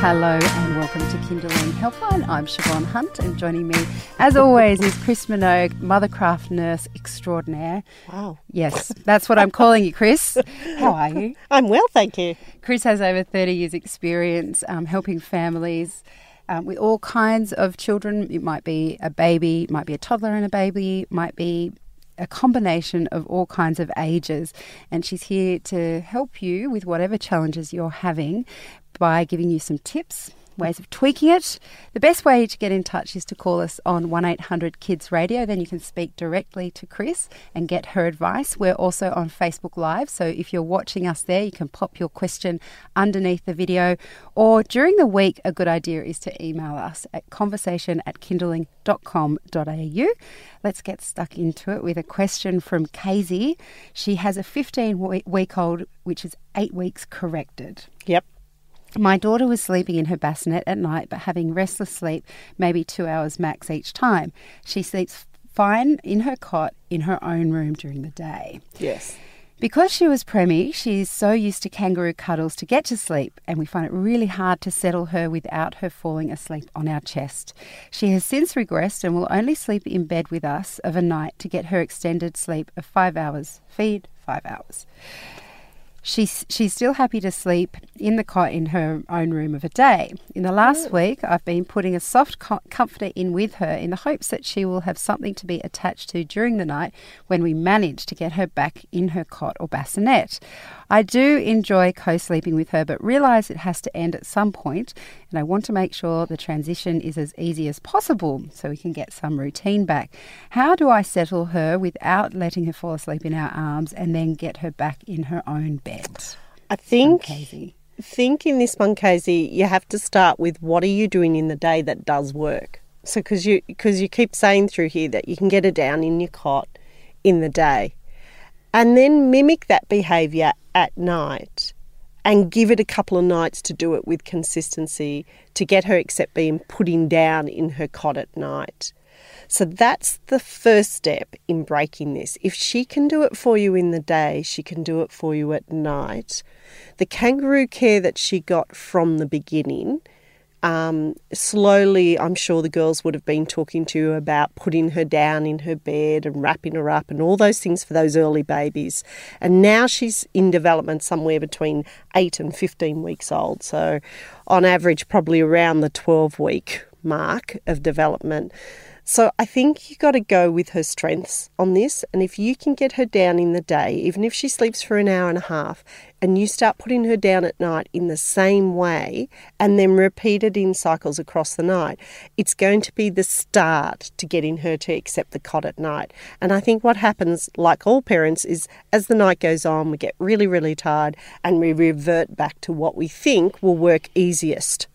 Hello and welcome to Kinderling Helpline. I'm Siobhan Hunt and joining me, as always, is Chris Minogue, mothercraft nurse extraordinaire. Wow. Yes, that's what I'm calling you, Chris. How are you? I'm well, thank you. Chris has over 30 years' experience um, helping families um, with all kinds of children. It might be a baby, it might be a toddler and a baby, it might be a combination of all kinds of ages. And she's here to help you with whatever challenges you're having by giving you some tips. Ways of tweaking it. The best way to get in touch is to call us on 1 800 Kids Radio. Then you can speak directly to Chris and get her advice. We're also on Facebook Live, so if you're watching us there, you can pop your question underneath the video. Or during the week, a good idea is to email us at conversation at kinderling.com.au. Let's get stuck into it with a question from Casey. She has a 15 week old, which is eight weeks corrected. Yep. My daughter was sleeping in her bassinet at night, but having restless sleep, maybe two hours max each time. She sleeps fine in her cot in her own room during the day. Yes. Because she was preemie, she's so used to kangaroo cuddles to get to sleep, and we find it really hard to settle her without her falling asleep on our chest. She has since regressed and will only sleep in bed with us of a night to get her extended sleep of five hours. Feed, five hours. She's, she's still happy to sleep in the cot in her own room of a day. In the last week, I've been putting a soft co- comforter in with her in the hopes that she will have something to be attached to during the night when we manage to get her back in her cot or bassinet. I do enjoy co sleeping with her, but realise it has to end at some point, and I want to make sure the transition is as easy as possible so we can get some routine back. How do I settle her without letting her fall asleep in our arms and then get her back in her own bed? I think Casey. think in this one, Casey, you have to start with what are you doing in the day that does work. So because you because you keep saying through here that you can get her down in your cot in the day, and then mimic that behaviour at night, and give it a couple of nights to do it with consistency to get her accept being putting down in her cot at night. So that's the first step in breaking this. If she can do it for you in the day, she can do it for you at night. The kangaroo care that she got from the beginning, um, slowly, I'm sure the girls would have been talking to you about putting her down in her bed and wrapping her up and all those things for those early babies. And now she's in development somewhere between 8 and 15 weeks old. So, on average, probably around the 12 week mark of development. So I think you've got to go with her strengths on this. And if you can get her down in the day, even if she sleeps for an hour and a half, and you start putting her down at night in the same way and then repeat it in cycles across the night, it's going to be the start to getting her to accept the cot at night. And I think what happens, like all parents, is as the night goes on, we get really, really tired and we revert back to what we think will work easiest.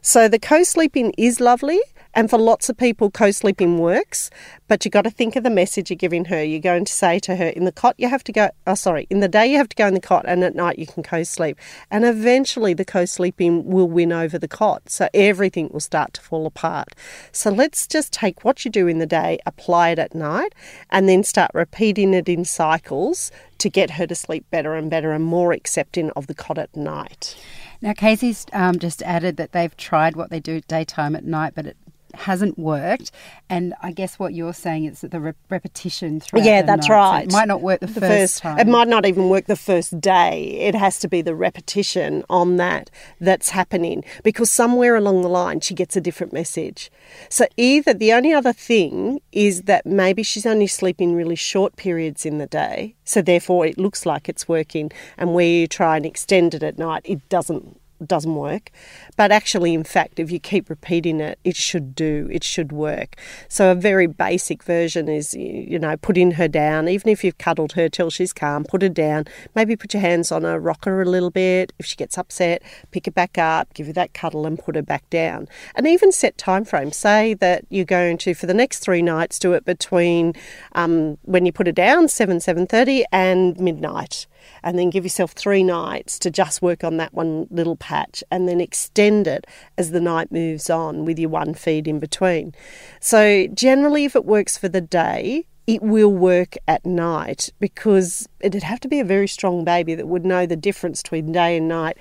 So the co sleeping is lovely, and for lots of people, co sleeping works, but you've got to think of the message you're giving her. You're going to say to her, in the cot, you have to go, oh, sorry, in the day, you have to go in the cot, and at night, you can co sleep. And eventually, the co sleeping will win over the cot. So everything will start to fall apart. So let's just take what you do in the day, apply it at night, and then start repeating it in cycles to get her to sleep better and better and more accepting of the cot at night. Now, Casey's um, just added that they've tried what they do daytime at night, but it hasn't worked. And I guess what you're saying is that the re- repetition throughout Yeah, the that's night, so right. it might not work the, first, time. It might not even work the first day. It has to be the repetition on that that's happening because somewhere along the line she gets a different message. So either the only other thing is that maybe she's only sleeping really short periods in the day, so therefore it looks like it's working, and where you try and extend it at night, it doesn't doesn't work. But actually, in fact, if you keep repeating it, it should do, it should work. So, a very basic version is, you know, putting her down, even if you've cuddled her till she's calm, put her down. Maybe put your hands on her, rock her a little bit. If she gets upset, pick her back up, give her that cuddle, and put her back down. And even set time frames. Say that you're going to, for the next three nights, do it between um, when you put her down, 7, 7.30 and midnight and then give yourself three nights to just work on that one little patch and then extend it as the night moves on with your one feed in between. So, generally, if it works for the day, it will work at night because it'd have to be a very strong baby that would know the difference between day and night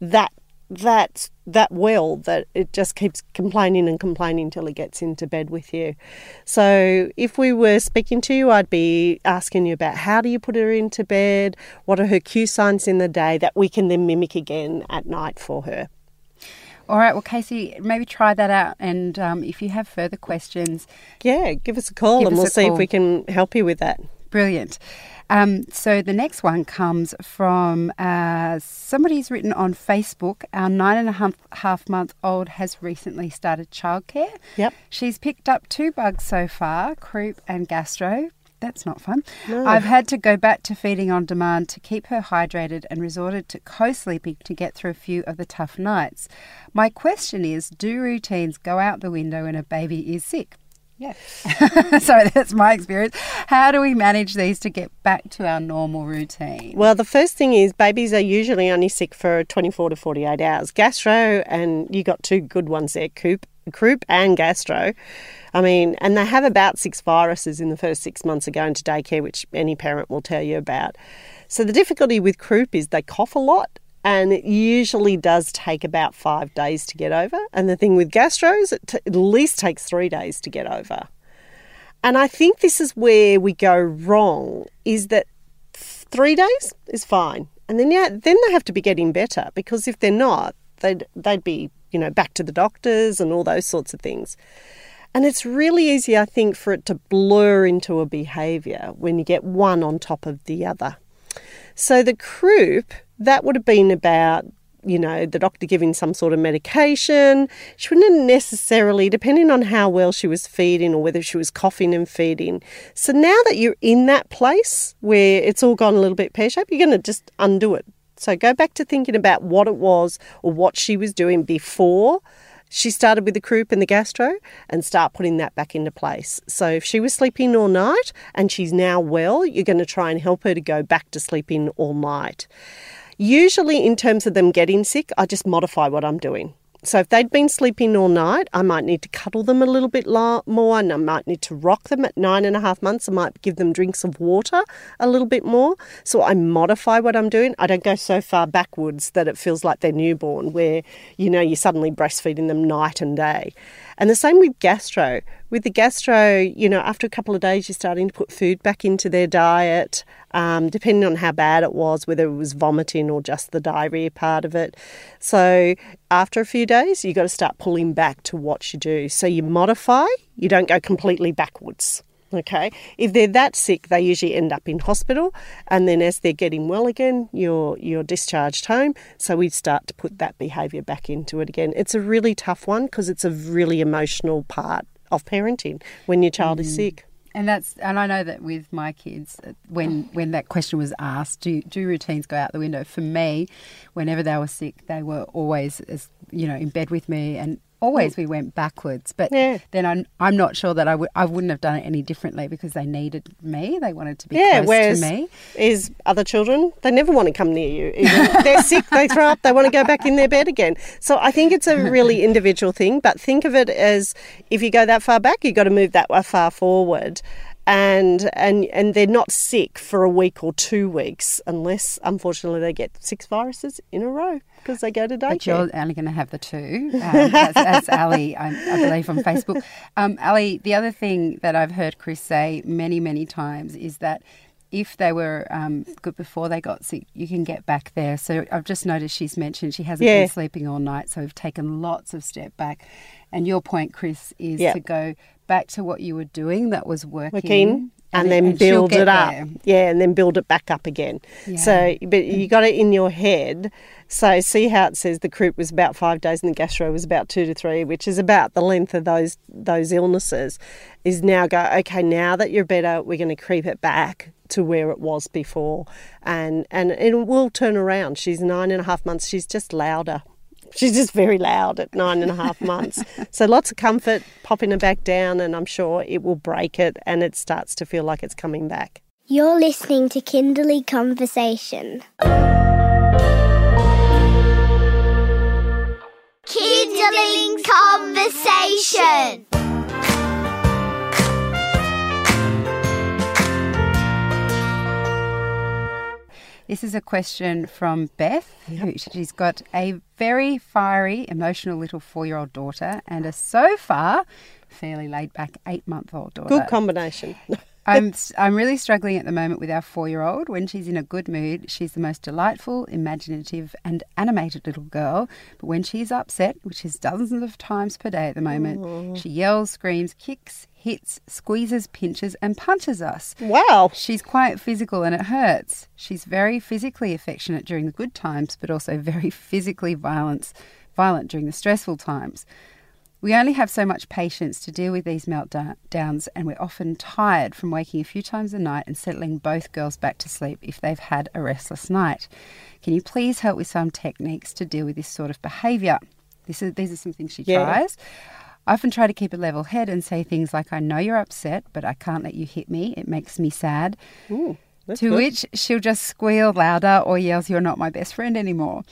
that that that well that it just keeps complaining and complaining till it gets into bed with you. So if we were speaking to you, I'd be asking you about how do you put her into bed, what are her cue signs in the day that we can then mimic again at night for her. All right, well, Casey, maybe try that out. And um, if you have further questions, yeah, give us a call and we'll see call. if we can help you with that. Brilliant. Um, so the next one comes from uh, somebody's written on Facebook. Our nine and a half, half month old has recently started childcare. Yep. She's picked up two bugs so far croup and gastro. That's not fun. No. I've had to go back to feeding on demand to keep her hydrated and resorted to co sleeping to get through a few of the tough nights. My question is do routines go out the window when a baby is sick? Yes. so that's my experience. How do we manage these to get back to our normal routine? Well, the first thing is babies are usually only sick for 24 to 48 hours. Gastro, and you got two good ones there, croup, croup and gastro. I mean, and they have about six viruses in the first six months of going to daycare, which any parent will tell you about. So the difficulty with croup is they cough a lot. And it usually does take about five days to get over. And the thing with gastros, it t- at least takes three days to get over. And I think this is where we go wrong is that three days is fine. And then yeah, then they have to be getting better because if they're not, they'd they'd be, you know, back to the doctors and all those sorts of things. And it's really easy, I think, for it to blur into a behaviour when you get one on top of the other. So the croup, that would have been about, you know, the doctor giving some sort of medication. She wouldn't necessarily, depending on how well she was feeding or whether she was coughing and feeding. So now that you're in that place where it's all gone a little bit pear shaped, you're going to just undo it. So go back to thinking about what it was or what she was doing before she started with the croup and the gastro and start putting that back into place. So if she was sleeping all night and she's now well, you're going to try and help her to go back to sleeping all night. Usually, in terms of them getting sick, I just modify what I'm doing. So if they'd been sleeping all night, I might need to cuddle them a little bit more, and I might need to rock them at nine and a half months. I might give them drinks of water a little bit more. So I modify what I'm doing. I don't go so far backwards that it feels like they're newborn, where you know you're suddenly breastfeeding them night and day. And the same with gastro. With the gastro, you know, after a couple of days, you're starting to put food back into their diet, um, depending on how bad it was, whether it was vomiting or just the diarrhea part of it. So after a few days, you've got to start pulling back to what you do. So you modify, you don't go completely backwards. Okay, if they're that sick, they usually end up in hospital, and then as they're getting well again, you're you're discharged home. So we start to put that behaviour back into it again. It's a really tough one because it's a really emotional part of parenting when your child is sick. And that's and I know that with my kids, uh, when when that question was asked, do do routines go out the window? For me, whenever they were sick, they were always as you know in bed with me, and always mm. we went backwards. But Yeah. then I'm I'm not sure that I would I wouldn't have done it any differently because they needed me. They wanted to be Yeah, close to me. is other children, they never want to come near you. They're sick, they throw up, they want to go back in their bed again. So I think it's a really individual thing, but think of it as if you go that far back, you've got to move that far forward. And and and they're not sick for a week or two weeks unless unfortunately they get six viruses in a row because they go to But you're only going to have the two. Um, that's, that's Ali, I, I believe, on Facebook. Um, Ali, the other thing that I've heard Chris say many, many times is that if they were um, good before they got sick, you can get back there. So I've just noticed she's mentioned she hasn't Yeah. been sleeping all night, so we've taken lots of step back. And your point, Chris, is Yeah. to go back to what you were doing that was working, working and, it- then and build it up. there. Yeah, and then build it back up again. So, but you got it in your head. So, see how it says the croup was about five days and the gastro was about two to three, which is about the length of those those illnesses. Is now go okay. Now that you're better, we're going to creep it back to where it was before, and and it will turn around. She's nine and a half months. She's just louder. She's just very loud at nine and a half months. so lots of comfort, popping her back down, and I'm sure it will break it and it starts to feel like it's coming back. You're listening to Kinderling Conversation. Kinderling Conversation. This is a question from Beth. Who, she's got a very fiery, emotional little four year old daughter and a so far fairly laid back eight month old daughter. Good combination. I'm I'm really struggling at the moment with our four year old. When she's in a good mood, she's the most delightful, imaginative, and animated little girl. But when she's upset, which is dozens of times per day at the moment, she yells, screams, kicks, hits, squeezes, pinches, and punches us. Wow. She's quite physical and it hurts. She's very physically affectionate during the good times, but also very physically violent, violent during the stressful times. We only have so much patience to deal with these meltdowns, and we're often tired from waking a few times a night and settling both girls back to sleep if they've had a restless night. Can you please help with some techniques to deal with this sort of behaviour? This is, these are some things she Yeah. tries. I often try to keep a level head and say things like, I know you're upset, but I can't let you hit me. It makes me sad. That's to good. which she'll just squeal louder or yells, You're not my best friend anymore.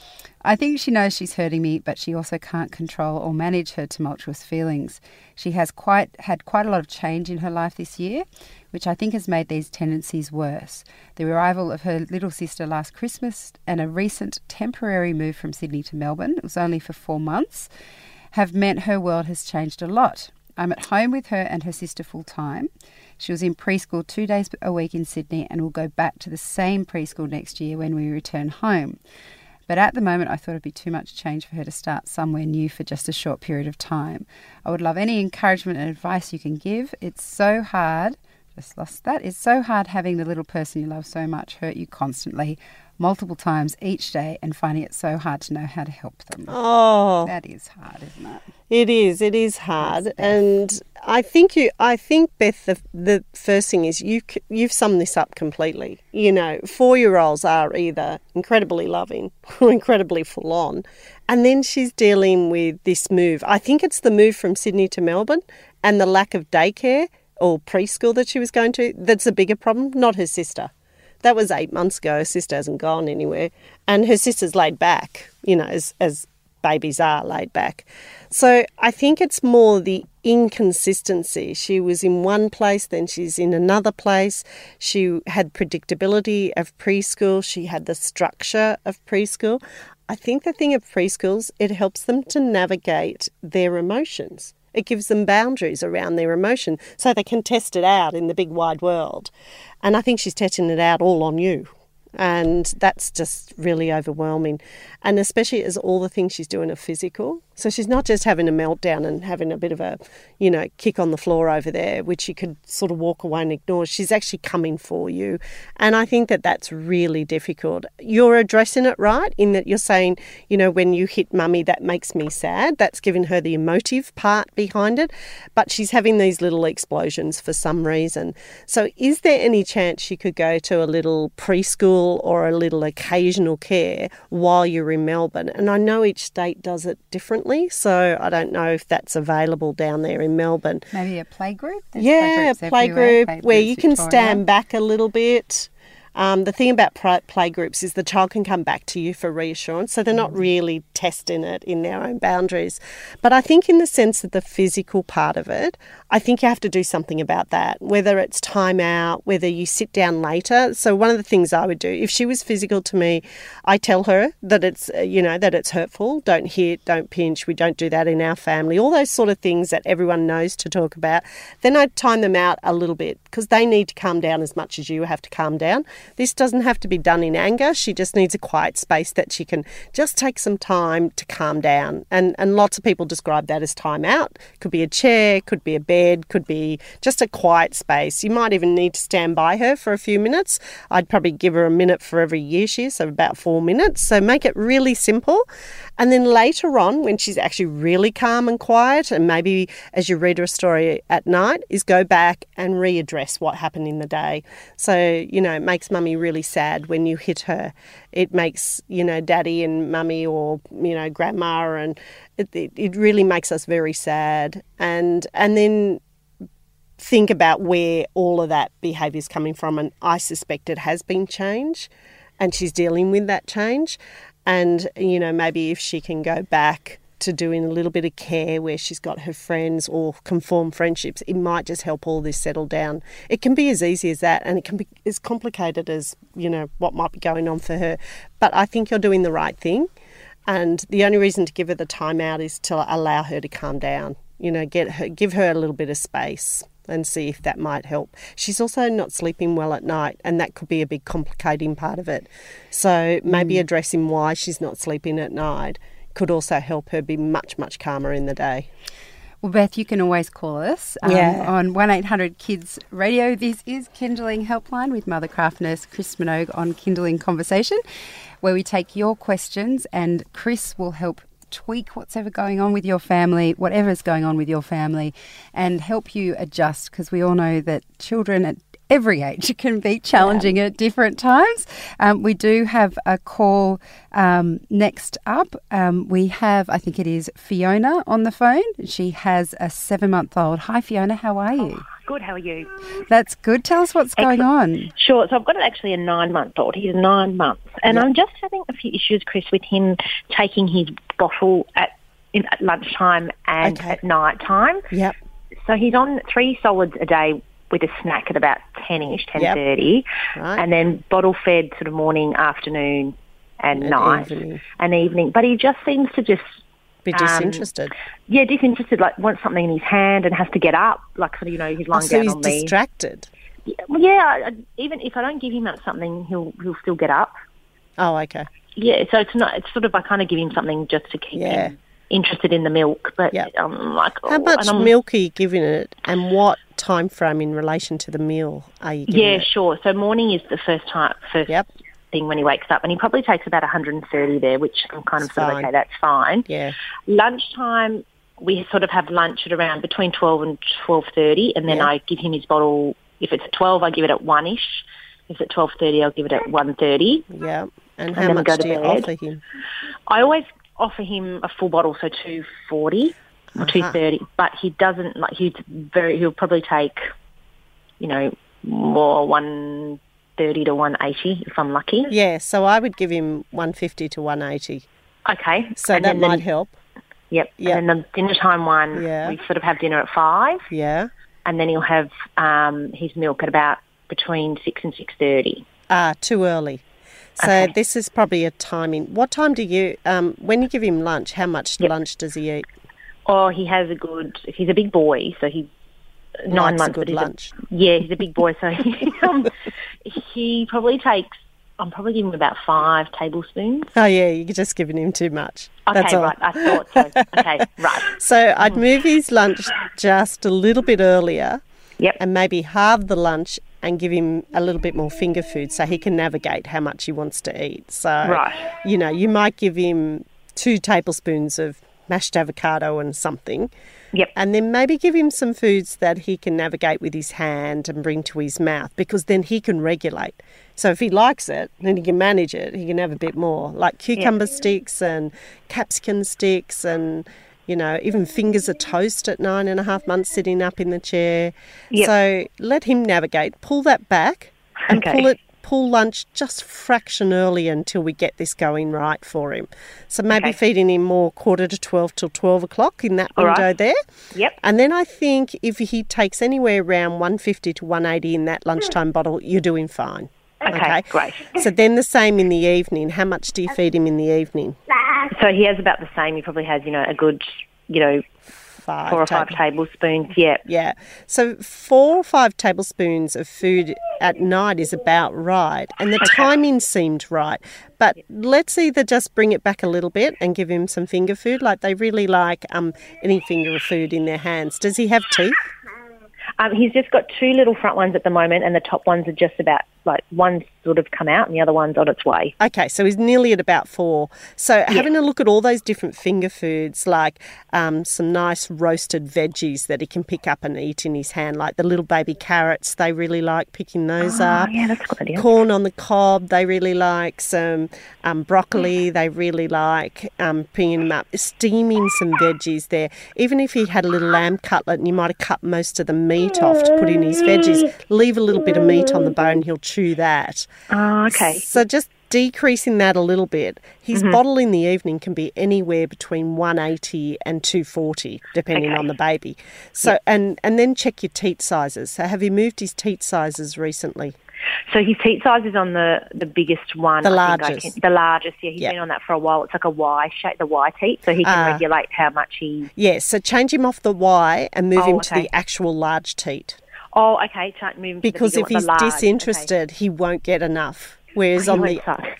I think she knows she's hurting me, but she also can't control or manage her tumultuous feelings. She has quite had quite a lot of change in her life this year, which I think has made these tendencies worse. The arrival of her little sister last Christmas and a recent temporary move from Sydney to Melbourne, it was only for four months, have meant her world has changed a lot. I'm at home with her and her sister full time. She was in preschool two days a week in Sydney and will go back to the same preschool next year when we return home. But at the moment, I thought it'd be too much change for her to start somewhere new for just a short period of time. I would love any encouragement and advice you can give. It's so hard. Just lost that. It's so hard having the little person you love so much hurt you constantly, multiple times each day, and finding it so hard to know how to help them. Oh, That is hard, isn't it? it is. It is hard, and I think you. I think Beth. The, the first thing is you. You've summed this up completely. You know, four-year-olds are either incredibly loving or incredibly full-on, and then she's dealing with this move. I think it's the move from Sydney to Melbourne and the lack of daycare or preschool that she was going to. That's a bigger problem, not her sister. That was eight months ago. Her sister hasn't gone anywhere, and her sister's laid back. You know, as as babies are laid back. So I think it's more the inconsistency. She was in one place, then she's in another place. She had predictability of preschool, she had the structure of preschool. I think the thing of preschools, it helps them to navigate their emotions. It gives them boundaries around their emotion so they can test it out in the big wide world. And I think she's testing it out all on you. And that's just really overwhelming. And especially as all the things she's doing are physical. So she's not just having a meltdown and having a bit of a, you know, kick on the floor over there, which you could sort of walk away and ignore. She's actually coming for you. And I think that that's really difficult. You're addressing it right in that you're saying, you know, when you hit mummy, that makes me sad. That's giving her the emotive part behind it. But she's having these little explosions for some reason. So is there any chance she could go to a little preschool or a little occasional care while you're in Melbourne? And I know each state does it differently. So I don't know if that's available down there in Melbourne. Maybe a playgroup? Yeah, playgroups play everywhere, group where you can Victoria. stand back a little bit. Um, the thing about pri- play groups is the child can come back to you for reassurance, so they're not really testing it in their own boundaries. But I think, in the sense of the physical part of it, I think you have to do something about that, whether it's time out, whether you sit down later. So, one of the things I would do, if she was physical to me, I tell her that it's, uh, you know, that it's hurtful. Don't hit, don't pinch. We don't do that in our family. All those sort of things that everyone knows to talk about. Then I'd time them out a little bit because they need to calm down as much as you have to calm down. This doesn't have to be done in anger. She just needs a quiet space that she can just take some time to calm down. And and lots of people describe that as time out. Could be a chair, could be a bed, could be just a quiet space. You might even need to stand by her for a few minutes. I'd probably give her a minute for every year she is, so about four minutes. So make it really simple. And then later on, when she's actually really calm and quiet, and maybe as you read her story at night, is go back and readdress what happened in the day. So, you know, it makes mummy really sad when you hit her. It makes, you know, daddy and mummy or, you know, grandma and it, it, it really makes us very sad. And and then think about where all of that behaviour is coming from. And I suspect it has been change and she's dealing with that change. And, you know, maybe if she can go back to doing a little bit of care where she's got her friends or conform friendships, it might just help all this settle down. It can be as easy as that, and it can be as complicated as, you know, what might be going on for her. But I think you're doing the right thing. And the only reason to give her the time out is to allow her to calm down. You know, get her, give her a little bit of space and see if that might help. She's also not sleeping well at night, and that could be a big complicating part of it. So maybe addressing why she's not sleeping at night could also help her be much, much calmer in the day. Well, Beth, you can always call us um, Yeah. on 1 800 Kids Radio. This is Kinderling Helpline with Mothercraft nurse Chris Minogue on Kinderling Conversation, where we take your questions and Chris will help tweak what's ever going on with your family, whatever's going on with your family, and help you adjust because we all know that children at every age can be challenging at different times. Um, we do have a call um, next up. Um, we have, I think it is Fiona on the phone. She has a seven month old. Hi, Fiona, how are you? Good, how are you? That's good. Tell us what's going on. Sure, so I've got actually a nine month old. He's nine months. And I'm just having a few issues, Chris, with him taking his bottle at, in, at lunchtime and Okay. at night time. Yep. So he's on three solids a day with a snack at about 10ish, 10.30. Right. And then bottle fed sort of morning, afternoon and, And night evening. and evening. But he just seems to just Be Um, disinterested. yeah, disinterested, like wants something in his hand and has to get up, like you know, he's Oh, lying so down he's on me. distracted. Well, yeah, I- I- even if I don't give him that something, he'll he'll still get up. Oh, okay. Yeah, so it's not. It's sort of I kind of give him something just to keep Yeah. him interested in the milk. But Yep. I'm like, How oh, much and I'm- milk are you giving it, and what time frame in relation to the meal are you giving Yeah, it? sure. So morning is the first time, first Yep. Thing when he wakes up, and he probably takes about 130 there, which I'm kind of sort of okay, that's fine. Yeah. Lunchtime, we sort of have lunch at around between 12 and 12:30, and then Yeah. I give him his bottle. If it's 12, I give it at one ish. If it's at 12:30, I'll give it at 1:30. Yeah. And And how much go do you offer him? I always offer him a full bottle, so two forty or uh-huh. two thirty. But he doesn't like. He's very. He'll probably take, you know, more one thirty to one eighty if I'm lucky. Yeah, so I would give him 150 to 180. Okay. So And that might the- help. Yep. Yeah. And then the dinner time one, Yeah. we sort of have dinner at five, Yeah. and then he'll have um, his milk at about between six and six thirty. Ah, too early. So Okay. this is probably a timing. What time do you, um, when you give him lunch, how much Yep. lunch does he eat? Oh, he has a good. He's a big boy, so he's nine Likes a months. good but he's lunch. yeah, he's a big boy, so he, um, he probably takes. I'm probably giving him about five tablespoons. Oh yeah, you're just giving him too much. Okay, That's all. right. I thought so. Okay, right. So I'd move his lunch just a little bit earlier Yep. and maybe halve the lunch and give him a little bit more finger food so he can navigate how much he wants to eat. So, Right. you know, you might give him two tablespoons of mashed avocado and something. Yep. And then maybe give him some foods that he can navigate with his hand and bring to his mouth because then he can regulate. So if he likes it, then he can manage it. He can have a bit more, like cucumber sticks and capsicum sticks and, you know, even fingers of toast at nine and a half months sitting up in the chair. Yep. So let him navigate. Pull that back and Okay. pull it pull lunch just fraction early until we get this going right for him. So maybe Okay. feeding him more quarter to 12 till 12 o'clock in that All window right. there. Yep. And then I think if he takes anywhere around 150 to 180 in that hmm. lunchtime bottle, you're doing fine. Okay, great. So then the same in the evening. How much do you uh, feed him in the evening? So he has about the same. He probably has, you know, a good, you know, Five. four or five tablespoons. Yeah. Yeah. So four or five tablespoons of food at night is about right. And the timing seemed right. But let's either just bring it back a little bit and give him some finger food. Like they really like um, any finger of food in their hands. Does he have teeth? Um, he's just got two little front ones at the moment, and the top ones are just about like one's sort of come out and the other one's on its way. Okay, so he's nearly at about four. So having a look at all those different finger foods, like um, some nice roasted veggies that he can pick up and eat in his hand, like the little baby carrots, they really like picking those up. Oh, yeah, that's a good idea. Corn on the cob, they really like. Some um, broccoli, they really like um, picking them up. Steaming some veggies there. Even if he had a little lamb cutlet and you might have cut most of the meat off to put in his veggies, leave a little bit of meat on the bone, he'll chew that. Oh, okay. So just decreasing that a little bit. His Mm-hmm. bottle in the evening can be anywhere between 180 and 240 depending Okay. on the baby. So and and then check your teat sizes. So have you moved his teat sizes recently? So his teat size is on the, the biggest one. The I largest. can- the largest, yeah. He's Yeah. been on that for a while. It's like a Y shape, the Y teat, so he can Ah. regulate how much he. Yes, so change him off the Y and move Oh, him to the actual large teat. Oh, okay. Can't move him to the Because if he's large, okay. disinterested, he won't get enough. Whereas on the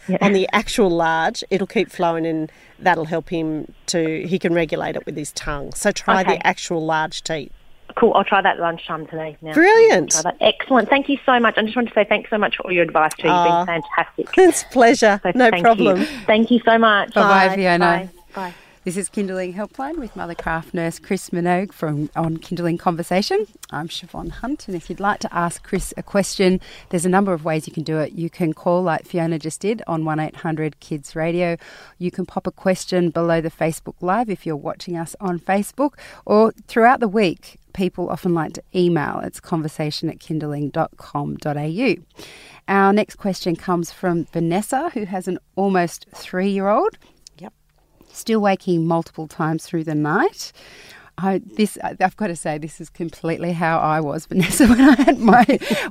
yeah. on the actual large, it'll keep flowing and that'll help him to he can regulate it with his tongue. So try Okay. the actual large teat. Cool. I'll try that lunchtime today. Now. Brilliant. Excellent. Thank you so much. I just want to say thanks so much for all your advice too. You've Ah. been fantastic. It's a pleasure. So no thank problem. You. Thank you so much. Bye-bye, Fiona. Bye. Bye. This is Kinderling Helpline with Mothercraft nurse Chris Minogue from on Kinderling Conversation. I'm Siobhan Hunt, and if you'd like to ask Chris a question, there's a number of ways you can do it. You can call like Fiona just did on 1800 Kids Radio. You can pop a question below the Facebook Live if you're watching us on Facebook, or throughout the week, people often like to email. It's conversation at kinderling.com.au. Our next question comes from Vanessa, who has an almost three year old still waking multiple times through the night. I, this I've got to say this is completely how I was, Vanessa, when I had my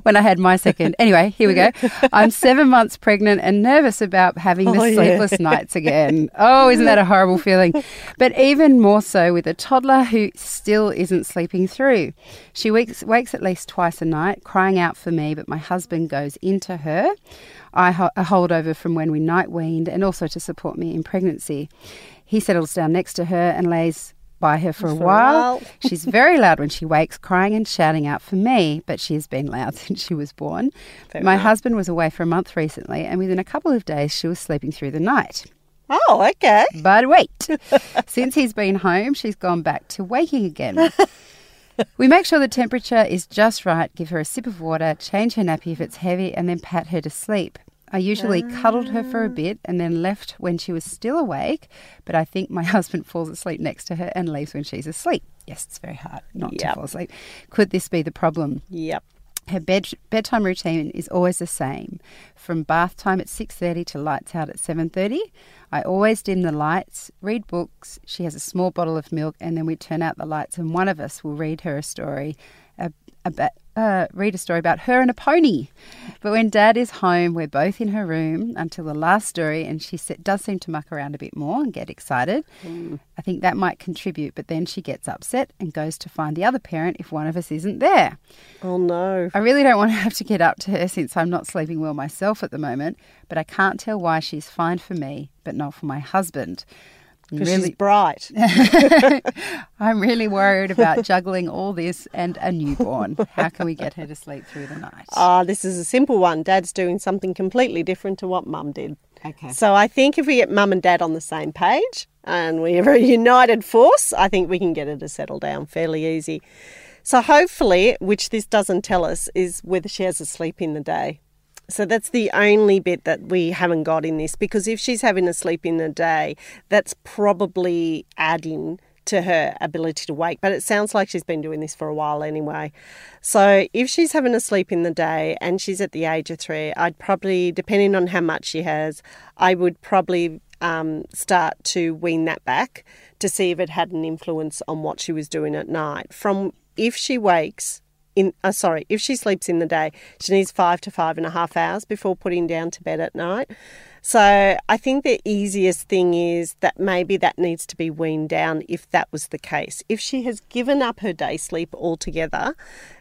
when I had my second. Anyway, here we go. I'm seven months pregnant and nervous about having the Oh, yeah. sleepless nights again. Oh, isn't that a horrible feeling? But even more so with a toddler who still isn't sleeping through. She wakes wakes at least twice a night, crying out for me, but my husband goes into her. I ho- a holdover from when we night weaned, and also to support me in pregnancy. He settles down next to her and lays by her for a For a while. while. She's very loud when she wakes, crying and shouting out for me, but she has been loud since she was born. My husband was away for a month recently, and within a couple of days, she was sleeping through the night. Oh, okay. But wait, since he's been home, she's gone back to waking again. we make sure the temperature is just right, give her a sip of water, change her nappy if it's heavy, and then pat her to sleep. I usually cuddled her for a ah. bit and then left when she was still awake, but I think my husband falls asleep next to her and leaves when she's asleep. Yes, it's very hard not to fall asleep. Could this be the problem? Yep. Her bed, bedtime routine is always the same, from bath time at six thirty to lights out at seven thirty. I always dim the lights, read books. She has a small bottle of milk, and then we turn out the lights, and one of us will read her a story about. Uh, read a story about her and a pony. But when dad is home, we're both in her room until the last story, and she does seem to muck around a bit more and get excited. I think that might contribute, but then she gets upset and goes to find the other parent if one of us isn't there. Oh no. I really don't want to have to get up to her since I'm not sleeping well myself at the moment, but I can't tell why she's fine for me, but not for my husband. I'm she's Really, bright. I'm really worried about juggling all this and a newborn. How can we get her to sleep through the night? Ah, this is a simple one. Dad's doing something completely different to what Mum did. Okay. So I think if we get Mum and Dad on the same page and we're a united force, I think we can get her to settle down fairly easy. So hopefully, which this doesn't tell us, is whether she has a sleep in the day. So that's the only bit that we haven't got in this because if she's having a sleep in the day, that's probably adding to her ability to wake. But it sounds like she's been doing this for a while anyway. So if she's having a sleep in the day and she's at the age of three, I'd probably, depending on how much she has, I would probably um, start to wean that back to see if it had an influence on what she was doing at night. From if she wakes in uh, sorry, if she sleeps in the day, she needs five to five and a half hours before putting down to bed at night. So I think the easiest thing is that maybe that needs to be weaned down if that was the case. If she has given up her day sleep altogether,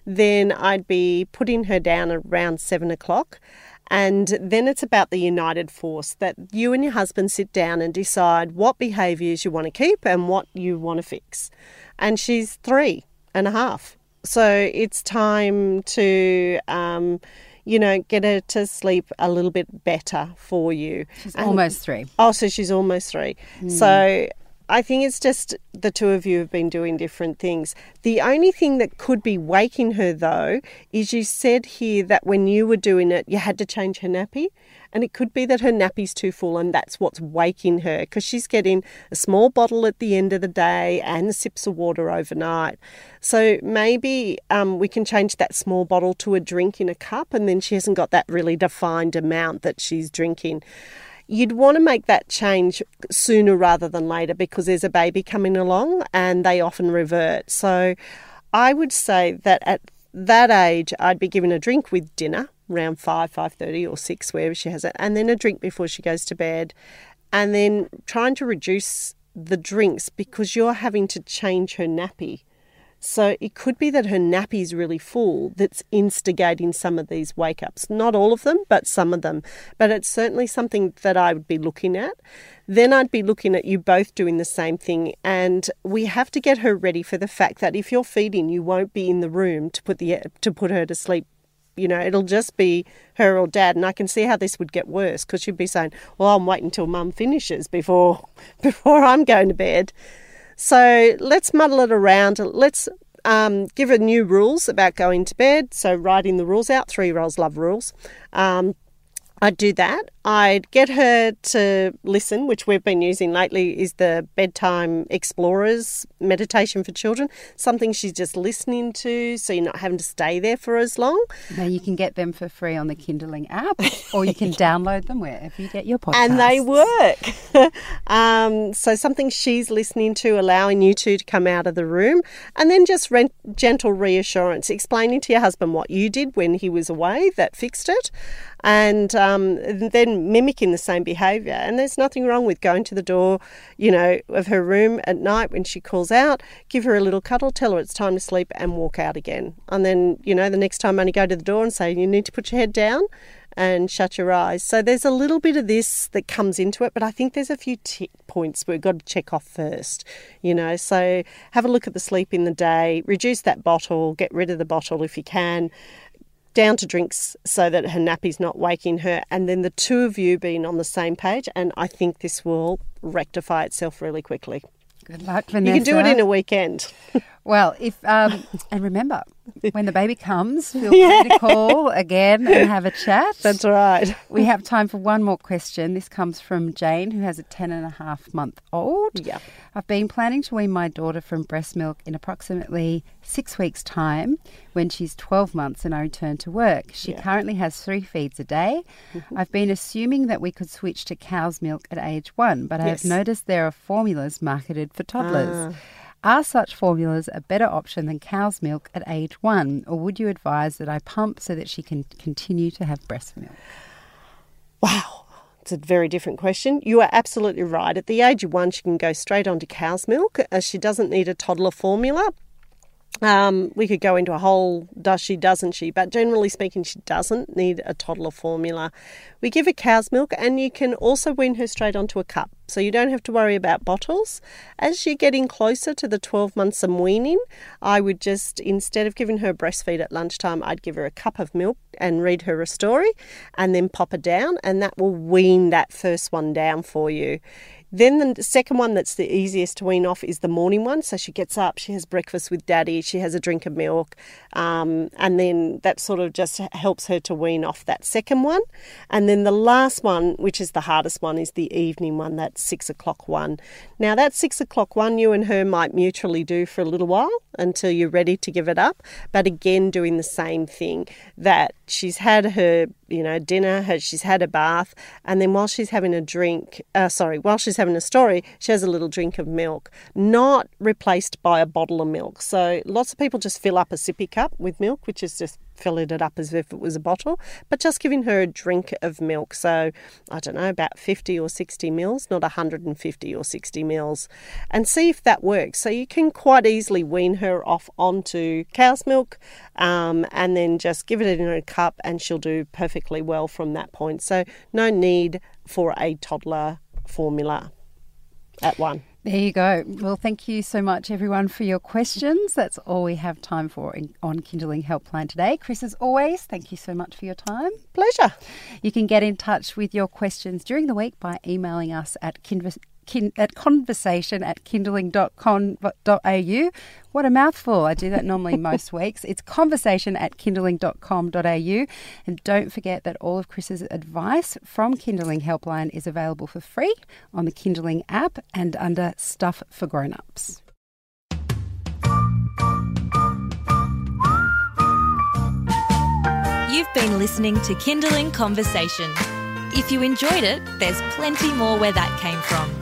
then I'd be putting her down around seven o'clock. And then it's about the united force that you and your husband sit down and decide what behaviours you want to keep and what you want to fix. And she's three and a half. So it's time to, um, you know, get her to sleep a little bit better for you. She's And- almost three. Oh, so she's almost three. So I think it's just the two of you have been doing different things. The only thing that could be waking her, though, is you said here that when you were doing it, you had to change her nappy. And it could be that her nappy's too full, and that's what's waking her because she's getting a small bottle at the end of the day and sips of water overnight. So maybe um, we can change that small bottle to a drink in a cup, and then she hasn't got that really defined amount that she's drinking you'd want to make that change sooner rather than later because there's a baby coming along and they often revert. So I would say that at that age I'd be given a drink with dinner around 5 5:30 or 6 wherever she has it and then a drink before she goes to bed and then trying to reduce the drinks because you're having to change her nappy. So it could be that her nappy's really full that's instigating some of these wake ups. Not all of them, but some of them. But it's certainly something that I would be looking at. Then I'd be looking at you both doing the same thing. And we have to get her ready for the fact that if you're feeding, you won't be in the room to put the to put her to sleep. You know, it'll just be her or dad, and I can see how this would get worse because she'd be saying, "Well, I'm waiting till mum finishes before before I'm going to bed." So let's muddle it around. Let's um, give her new rules about going to bed. So writing the rules out. Three year olds love rules. Um, I'd do that. I'd get her to listen, which we've been using lately is the Bedtime Explorers meditation for children, something she's just listening to, so you're not having to stay there for as long. Now you can get them for free on the Kinderling app, or you can download them wherever you get your podcast. And they work. um, so something she's listening to, allowing you two to come out of the room, and then just rent, gentle reassurance, explaining to your husband what you did when he was away that fixed it, and um, then mimicking the same behaviour. And there's nothing wrong with going to the door, you know, of her room at night when she calls out, give her a little cuddle, tell her it's time to sleep, and walk out again. And then, you know, the next time only go to the door and say, you need to put your head down and shut your eyes. So there's a little bit of this that comes into it, but I think there's a few tick points we've got to check off first, you know. So have a look at the sleep in the day, reduce that bottle, get rid of the bottle if you can, down to drinks so that her nappy's not waking her, and then the two of you being on the same page. And I think this will rectify itself really quickly. Good luck, Vanessa. You can do it in a weekend. Well, if um, and remember, when the baby comes, feel free to call again and have a chat. That's right. We have time for one more question. This comes from Jane, who has a 10 and a half month old. Yeah. I've been planning to wean my daughter from breast milk in approximately six weeks' time when she's 12 months and I return to work. She currently has three feeds a day. Mm-hmm. I've been assuming that we could switch to cow's milk at age one, but I Yes. have noticed there are formulas marketed for toddlers. Ah. Are such formulas a better option than cow's milk at age one, or would you advise that I pump so that she can continue to have breast milk? Wow. It's a very different question. You are absolutely right. At the age of one, she can go straight on to cow's milk as she doesn't need a toddler formula. Um, we could go into a whole does she, doesn't she, but generally speaking, she doesn't need a toddler formula. We give her cow's milk, and you can also wean her straight onto a cup, so you don't have to worry about bottles. As you're getting closer to the 12 months of weaning, I would just, instead of giving her breastfeed at lunchtime, I'd give her a cup of milk and read her a story and then pop her down, and that will wean that first one down for you. Then the second one that's the easiest to wean off is the morning one. So she gets up, she has breakfast with daddy, she has a drink of milk, um, and then that sort of just helps her to wean off that second one. And then the last one, which is the hardest one, is the evening one, that six o'clock one. Now, that six o'clock one, you and her might mutually do for a little while until you're ready to give it up. But again, doing the same thing that she's had her, you know, dinner, her, she's had a bath, and then while she's having a drink, uh, sorry, while she's having a story, she has a little drink of milk, not replaced by a bottle of milk. So lots of people just fill up a sippy cup with milk, which is just filling it up as if it was a bottle, but just giving her a drink of milk. So I don't know, about 50 or 60 mils, not 150 or 60 mils, and see if that works. So you can quite easily wean her off onto cow's milk um, and then just give it in a cup, and she'll do perfectly well from that point. So no need for a toddler formula at one. There you go. Well, thank you so much, everyone, for your questions. That's all we have time for in, on Kinderling Helpline today. Chris, as always, thank you so much for your time. Pleasure. You can get in touch with your questions during the week by emailing us at kinv- kin- at conversation at kinderling.com.au. What a mouthful. I do that normally most weeks. It's conversation at kinderling.com.au. And don't forget that all of Chris's advice from Kinderling Helpline is available for free on the Kinderling app and under Stuff for Grown-Ups. You've been listening to Kinderling Conversation. If you enjoyed it, there's plenty more where that came from.